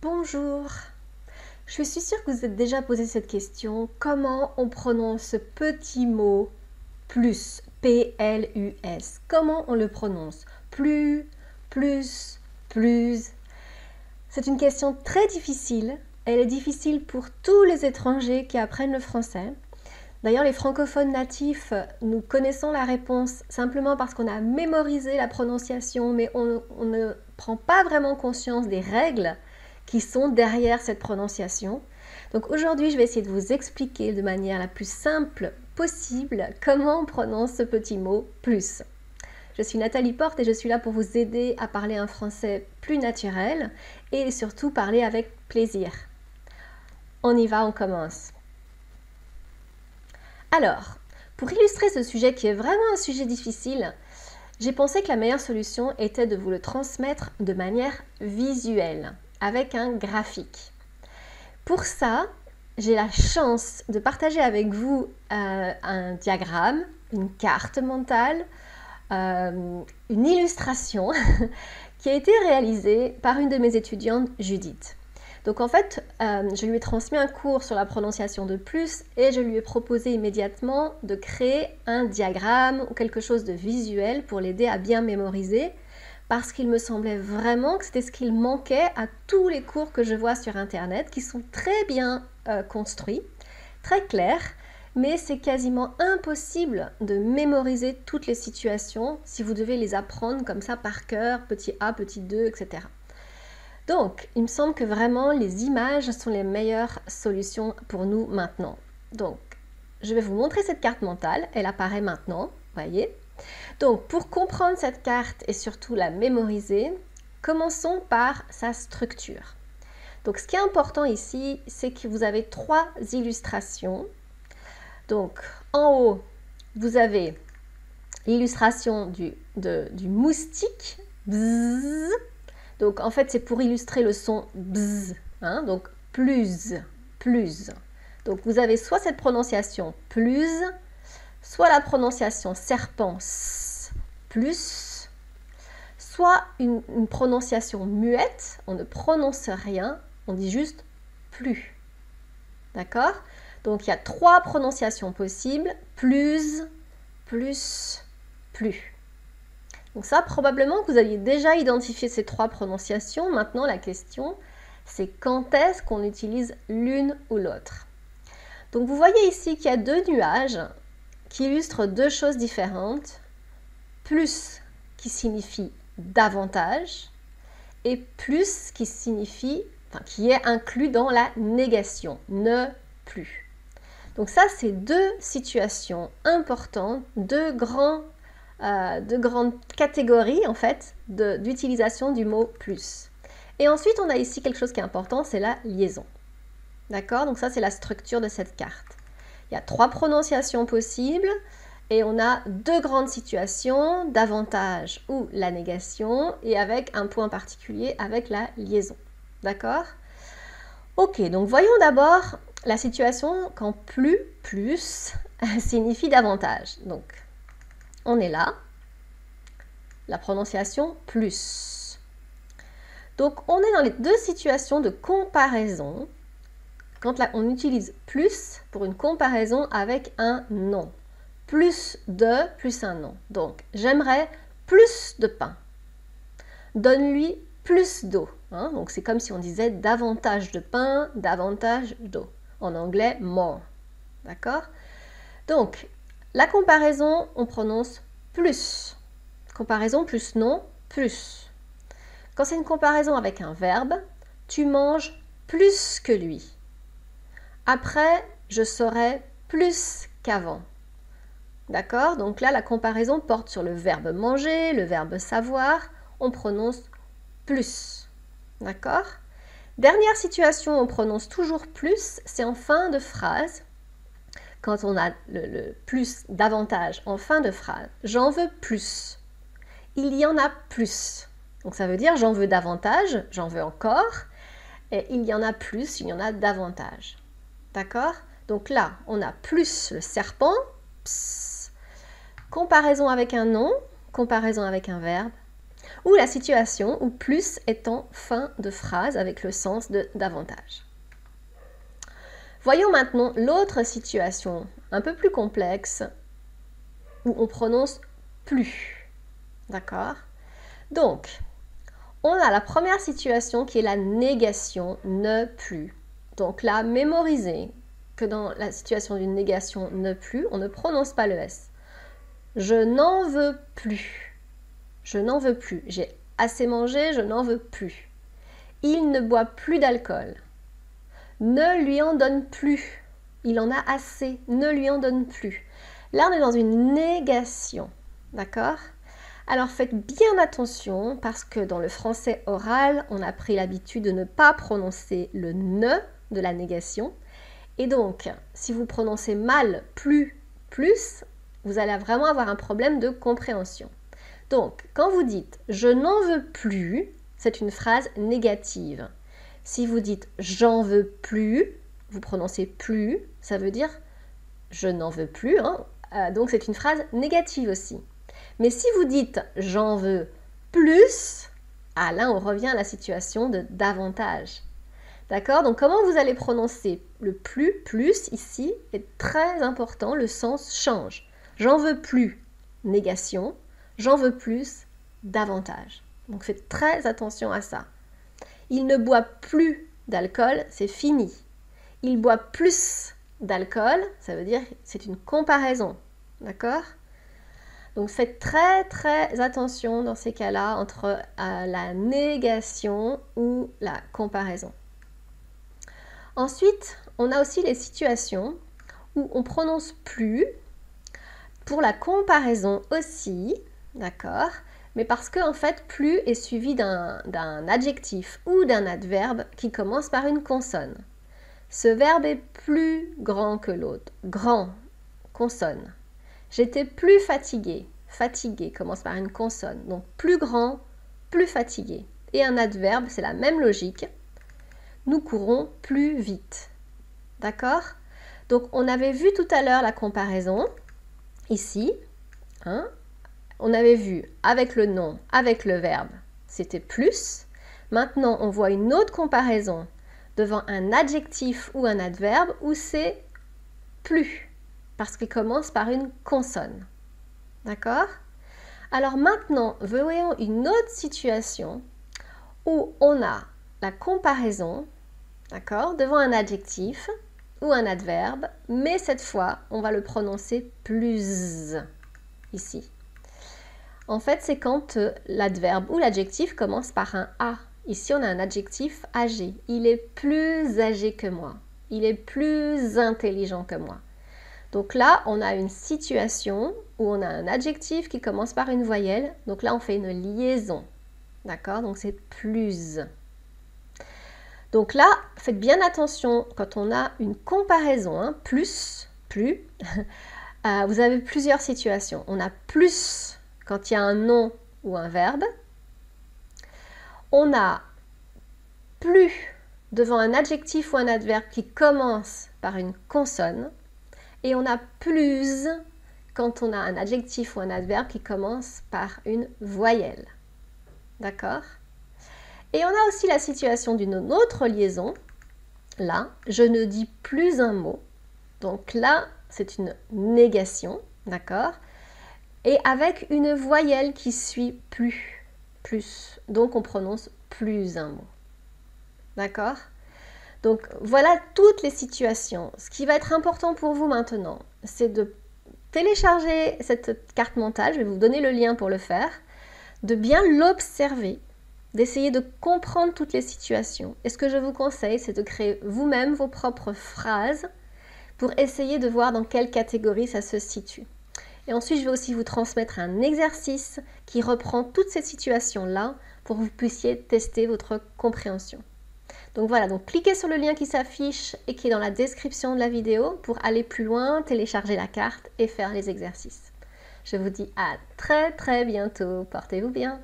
Bonjour. Je suis sûre que vous êtes déjà posé cette question. Comment on prononce ce petit mot plus P-L-U-S Comment on le prononce? Plus, plus, plus. C'est une question très difficile. Elle est difficile pour tous les étrangers qui apprennent le français. D'ailleurs, les francophones natifs, nous connaissons la réponse simplement parce qu'on a mémorisé la prononciation, mais on, on ne prend pas vraiment conscience des règles qui sont derrière cette prononciation. Donc aujourd'hui, je vais essayer de vous expliquer de manière la plus simple possible comment on prononce ce petit mot plus. Je suis Nathalie Porte et je suis là pour vous aider à parler un français plus naturel et surtout parler avec plaisir. On y va, on commence. Alors, pour illustrer ce sujet qui est vraiment un sujet difficile, j'ai pensé que la meilleure solution était de vous le transmettre de manière visuelle avec un graphique. Pour ça, j'ai la chance de partager avec vous euh, un diagramme, une carte mentale, euh, une illustration qui a été réalisée par une de mes étudiantes, Judith. Donc en fait, euh, je lui ai transmis un cours sur la prononciation de plus et je lui ai proposé immédiatement de créer un diagramme ou quelque chose de visuel pour l'aider à bien mémoriser parce qu'il me semblait vraiment que c'était ce qu'il manquait à tous les cours que je vois sur Internet, qui sont très bien euh, construits, très clairs, mais c'est quasiment impossible de mémoriser toutes les situations si vous devez les apprendre comme ça par cœur, petit a, petit 2, etc. Donc, il me semble que vraiment les images sont les meilleures solutions pour nous maintenant. Donc, je vais vous montrer cette carte mentale, elle apparaît maintenant, voyez donc, pour comprendre cette carte et surtout la mémoriser, commençons par sa structure. Donc, ce qui est important ici, c'est que vous avez trois illustrations. Donc, en haut, vous avez l'illustration du, moustique. Donc, en fait, c'est pour illustrer le son bzz. Hein, donc, plus, plus. Donc, vous avez soit cette prononciation plus, soit la prononciation serpent plus, soit une, prononciation muette, on ne prononce rien, on dit juste plus. D'accord? Donc il y a trois prononciations possibles, plus, plus, plus. Donc ça, probablement que vous aviez déjà identifié ces trois prononciations. Maintenant, la question, c'est quand est-ce qu'on utilise l'une ou l'autre? Donc vous voyez ici qu'il y a deux nuages qui illustre deux choses différentes. Plus qui signifie davantage et plus qui signifie, enfin, qui est inclus dans la négation, ne plus. Donc ça, c'est deux situations importantes, deux, grands, euh, deux grandes catégories en fait d'utilisation du mot plus. Et ensuite, on a ici quelque chose qui est important, c'est la liaison. D'accord? Donc ça, c'est la structure de cette carte. Il y a trois prononciations possibles et on a deux grandes situations, davantage ou la négation, et avec un point particulier avec la liaison. D'accord? Ok, donc voyons d'abord la situation quand plus, plus signifie davantage. Donc, on est là, la prononciation plus. Donc, on est dans les deux situations de comparaison quand on utilise plus pour une comparaison avec un nom. Plus de plus un nom. Donc, j'aimerais plus de pain. Donne-lui plus d'eau. Hein. Donc, c'est comme si on disait davantage de pain, davantage d'eau. En anglais, more. D'accord? Donc, la comparaison, on prononce plus. Comparaison plus nom, plus. Quand c'est une comparaison avec un verbe, tu manges plus que lui. Après, je serai plus qu'avant. D'accord? Donc là, la comparaison porte sur le verbe manger, le verbe savoir. On prononce plus. D'accord? Dernière situation, on prononce toujours plus, c'est en fin de phrase. Quand on a le, le plus davantage en fin de phrase, j'en veux plus. Il y en a plus. Donc ça veut dire j'en veux davantage, j'en veux encore, et il y en a plus, il y en a davantage. D'accord? Donc là, on a plus le serpent, comparaison avec un nom, comparaison avec un verbe. ou la situation où plus en fin de phrase avec le sens de davantage. Voyons maintenant l'autre situation un peu plus complexe où on prononce plus. D'accord? Donc, on a la première situation qui est la négation ne plus. Donc là, mémorisez que dans la situation d'une négation ne plus, on ne prononce pas le S. Je n'en veux plus. Je n'en veux plus. J'ai assez mangé, je n'en veux plus. Il ne boit plus d'alcool. Ne lui en donne plus. Il en a assez. Ne lui en donne plus. Là, on est dans une négation. D'accord? Alors faites bien attention parce que dans le français oral, on a pris l'habitude de ne pas prononcer le ne de la négation. Et donc, si vous prononcez mal plus, plus, vous allez vraiment avoir un problème de compréhension. Donc, quand vous dites je n'en veux plus, c'est une phrase négative. Si vous dites j'en veux plus, vous prononcez plus, ça veut dire je n'en veux plus. Hein. Euh, donc c'est une phrase négative aussi. Mais si vous dites j'en veux plus, ah là on revient à la situation de davantage. D'accord? Donc comment vous allez prononcer? Le plus, plus ici est très important, le sens change. J'en veux plus, négation. J'en veux plus, davantage. Donc faites très attention à ça. Il ne boit plus d'alcool, c'est fini. Il boit plus d'alcool, ça veut dire c'est une comparaison. D'accord? Donc faites très très attention dans ces cas-là entre euh, la négation ou la comparaison. Ensuite, on a aussi les situations où on prononce plus pour la comparaison aussi, d'accord? Mais parce que en fait, plus est suivi d'un adjectif ou d'un adverbe qui commence par une consonne. Ce verbe est plus grand que l'autre. Grand, consonne. J'étais plus fatigué. Fatigué commence par une consonne. Donc plus grand, plus fatigué. Et un adverbe, c'est la même logique nous courons plus vite. D'accord? Donc on avait vu tout à l'heure la comparaison, ici. Hein on avait vu avec le nom, avec le verbe, c'était plus. Maintenant, on voit une autre comparaison devant un adjectif ou un adverbe où c'est plus, parce qu'il commence par une consonne. D'accord? Alors maintenant, voyons une autre situation où on a la comparaison d'accord, devant un adjectif ou un adverbe, mais cette fois, on va le prononcer plus ici. En fait, c'est quand euh, l'adverbe ou l'adjectif commence par un A. Ici, on a un adjectif âgé. Il est plus âgé que moi. Il est plus intelligent que moi. Donc là, on a une situation où on a un adjectif qui commence par une voyelle. Donc là, on fait une liaison. D'accord? Donc c'est plus. Donc là, faites bien attention quand on a une comparaison, hein, plus, plus, euh, vous avez plusieurs situations. On a plus quand il y a un nom ou un verbe. On a plus devant un adjectif ou un adverbe qui commence par une consonne. Et on a plus quand on a un adjectif ou un adverbe qui commence par une voyelle. D'accord? Et on a aussi la situation d'une autre liaison. Là, je ne dis plus un mot. Donc là, c'est une négation, d'accord? Et avec une voyelle qui suit plus, plus. Donc on prononce plus un mot. D'accord? Donc voilà toutes les situations. Ce qui va être important pour vous maintenant, c'est de télécharger cette carte mentale. Je vais vous donner le lien pour le faire. De bien l'observer d'essayer de comprendre toutes les situations. Et ce que je vous conseille, c'est de créer vous-même vos propres phrases pour essayer de voir dans quelle catégorie ça se situe. Et ensuite, je vais aussi vous transmettre un exercice qui reprend toutes ces situations-là pour que vous puissiez tester votre compréhension. Donc voilà, donc cliquez sur le lien qui s'affiche et qui est dans la description de la vidéo pour aller plus loin, télécharger la carte et faire les exercices. Je vous dis à très très bientôt. Portez-vous bien.